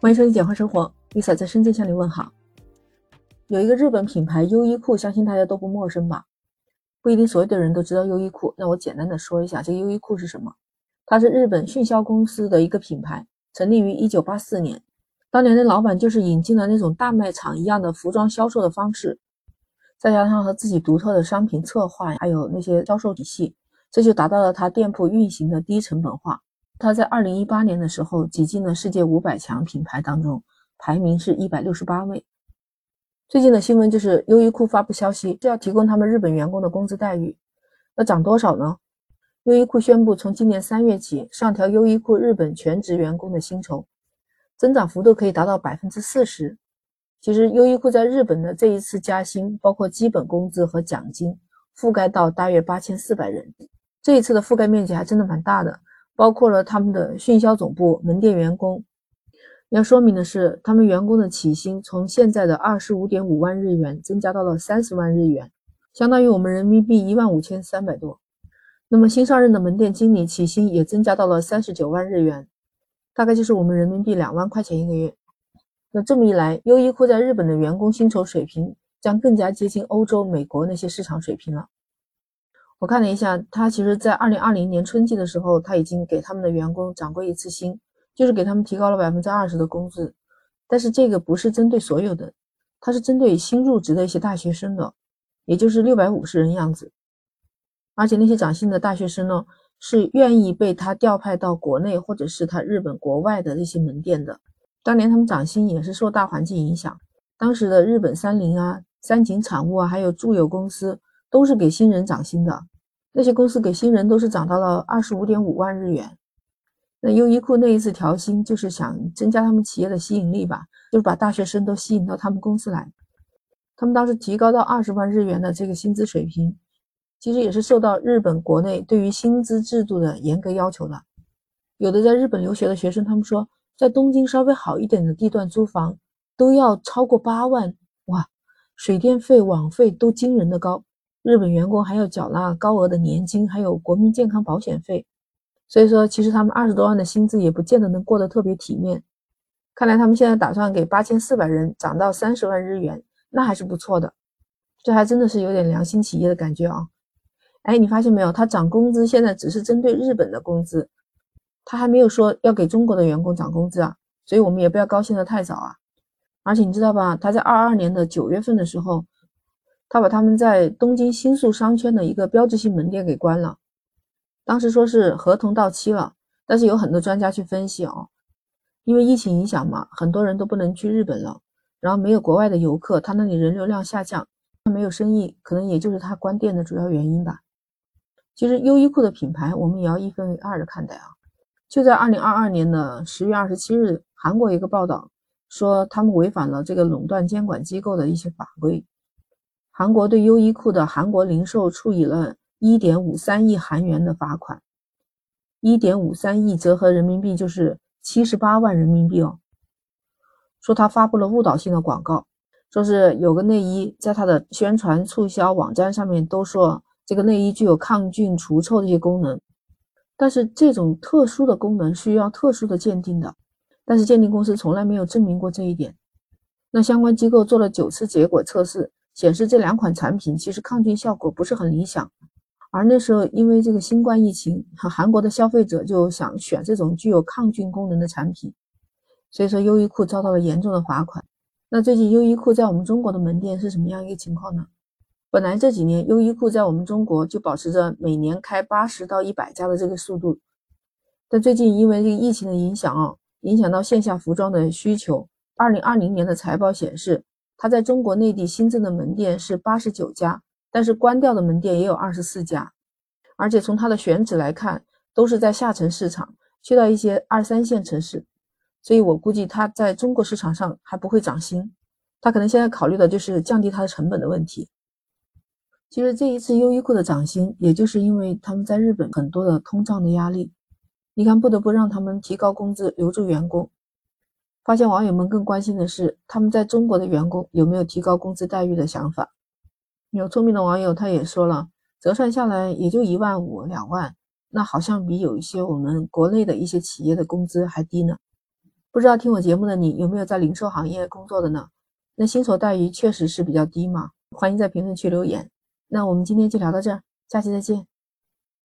欢迎收听简化生活，Lisa 在深圳向你问好。有一个日本品牌优衣库，相信大家都不陌生吧？不一定所有的人都知道优衣库。那我简单的说一下，这个优衣库是什么？它是日本迅销公司的一个品牌，成立于一九八四年。当年的老板就是引进了那种大卖场一样的服装销售的方式，再加上和自己独特的商品策划，还有那些销售体系，这就达到了他店铺运行的低成本化。他在二零一八年的时候挤进了世界五百强品牌当中，排名是一百六十八位。最近的新闻就是优衣库发布消息，是要提供他们日本员工的工资待遇，那涨多少呢？优衣库宣布从今年三月起上调优衣库日本全职员工的薪酬，增长幅度可以达到百分之四十。其实优衣库在日本的这一次加薪，包括基本工资和奖金，覆盖到大约八千四百人，这一次的覆盖面积还真的蛮大的。包括了他们的迅销总部、门店员工。要说明的是，他们员工的起薪从现在的二十五点五万日元增加到了三十万日元，相当于我们人民币一万五千三百多。那么新上任的门店经理起薪也增加到了三十九万日元，大概就是我们人民币两万块钱一个月。那这么一来，优衣库在日本的员工薪酬水平将更加接近欧洲、美国那些市场水平了。我看了一下，他其实，在二零二零年春季的时候，他已经给他们的员工涨过一次薪，就是给他们提高了百分之二十的工资。但是这个不是针对所有的，他是针对新入职的一些大学生的，也就是六百五十人样子。而且那些涨薪的大学生呢，是愿意被他调派到国内或者是他日本国外的那些门店的。当年他们涨薪也是受大环境影响，当时的日本三菱啊、三井产物啊，还有住友公司。都是给新人涨薪的，那些公司给新人都是涨到了二十五点五万日元。那优衣库那一次调薪，就是想增加他们企业的吸引力吧，就是把大学生都吸引到他们公司来。他们当时提高到二十万日元的这个薪资水平，其实也是受到日本国内对于薪资制度的严格要求的。有的在日本留学的学生，他们说在东京稍微好一点的地段租房都要超过八万，哇，水电费、网费都惊人的高。日本员工还要缴纳高额的年金，还有国民健康保险费，所以说其实他们二十多万的薪资也不见得能过得特别体面。看来他们现在打算给八千四百人涨到三十万日元，那还是不错的。这还真的是有点良心企业的感觉啊！哎，你发现没有？他涨工资现在只是针对日本的工资，他还没有说要给中国的员工涨工资啊，所以我们也不要高兴的太早啊。而且你知道吧？他在二二年的九月份的时候。他把他们在东京新宿商圈的一个标志性门店给关了，当时说是合同到期了，但是有很多专家去分析哦，因为疫情影响嘛，很多人都不能去日本了，然后没有国外的游客，他那里人流量下降，他没有生意，可能也就是他关店的主要原因吧。其实优衣库的品牌我们也要一分为二的看待啊。就在二零二二年的十月二十七日，韩国一个报道说他们违反了这个垄断监管机构的一些法规。韩国对优衣库的韩国零售处以了1.53亿韩元的罚款，1.53亿折合人民币就是78万人民币哦。说他发布了误导性的广告，说是有个内衣在他的宣传促销网站上面都说这个内衣具有抗菌除臭这些功能，但是这种特殊的功能需要特殊的鉴定的，但是鉴定公司从来没有证明过这一点。那相关机构做了九次结果测试。显示这两款产品其实抗菌效果不是很理想，而那时候因为这个新冠疫情，韩国的消费者就想选这种具有抗菌功能的产品，所以说优衣库遭到了严重的罚款。那最近优衣库在我们中国的门店是什么样一个情况呢？本来这几年优衣库在我们中国就保持着每年开八十到一百家的这个速度，但最近因为这个疫情的影响啊，影响到线下服装的需求。二零二零年的财报显示。它在中国内地新增的门店是八十九家，但是关掉的门店也有二十四家，而且从它的选址来看，都是在下沉市场，去到一些二三线城市，所以我估计它在中国市场上还不会涨薪，它可能现在考虑的就是降低它的成本的问题。其实这一次优衣库的涨薪，也就是因为他们在日本很多的通胀的压力，你看不得不让他们提高工资，留住员工。发现网友们更关心的是他们在中国的员工有没有提高工资待遇的想法。有聪明的网友他也说了，折算下来也就一万五两万，那好像比有一些我们国内的一些企业的工资还低呢。不知道听我节目的你有没有在零售行业工作的呢？那薪酬待遇确实是比较低嘛？欢迎在评论区留言。那我们今天就聊到这儿，下期再见。